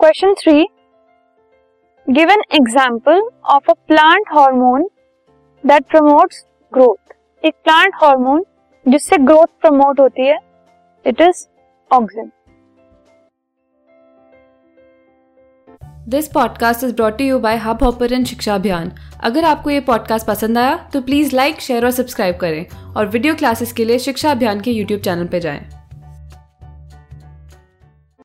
Question three give an example of a plant hormone that promotes growth एक plant hormone जिससे growth promote होती है it is oxygen this podcast is brought you by Hubhopper Shiksha Abhiyan अगर आपको ये podcast पसंद आया तो प्लीज़ लाइक शेयर और सब्सक्राइब करें और वीडियो क्लासेस के लिए शिक्षा अभियान के यूट्यूब चैनल पर जाएँ।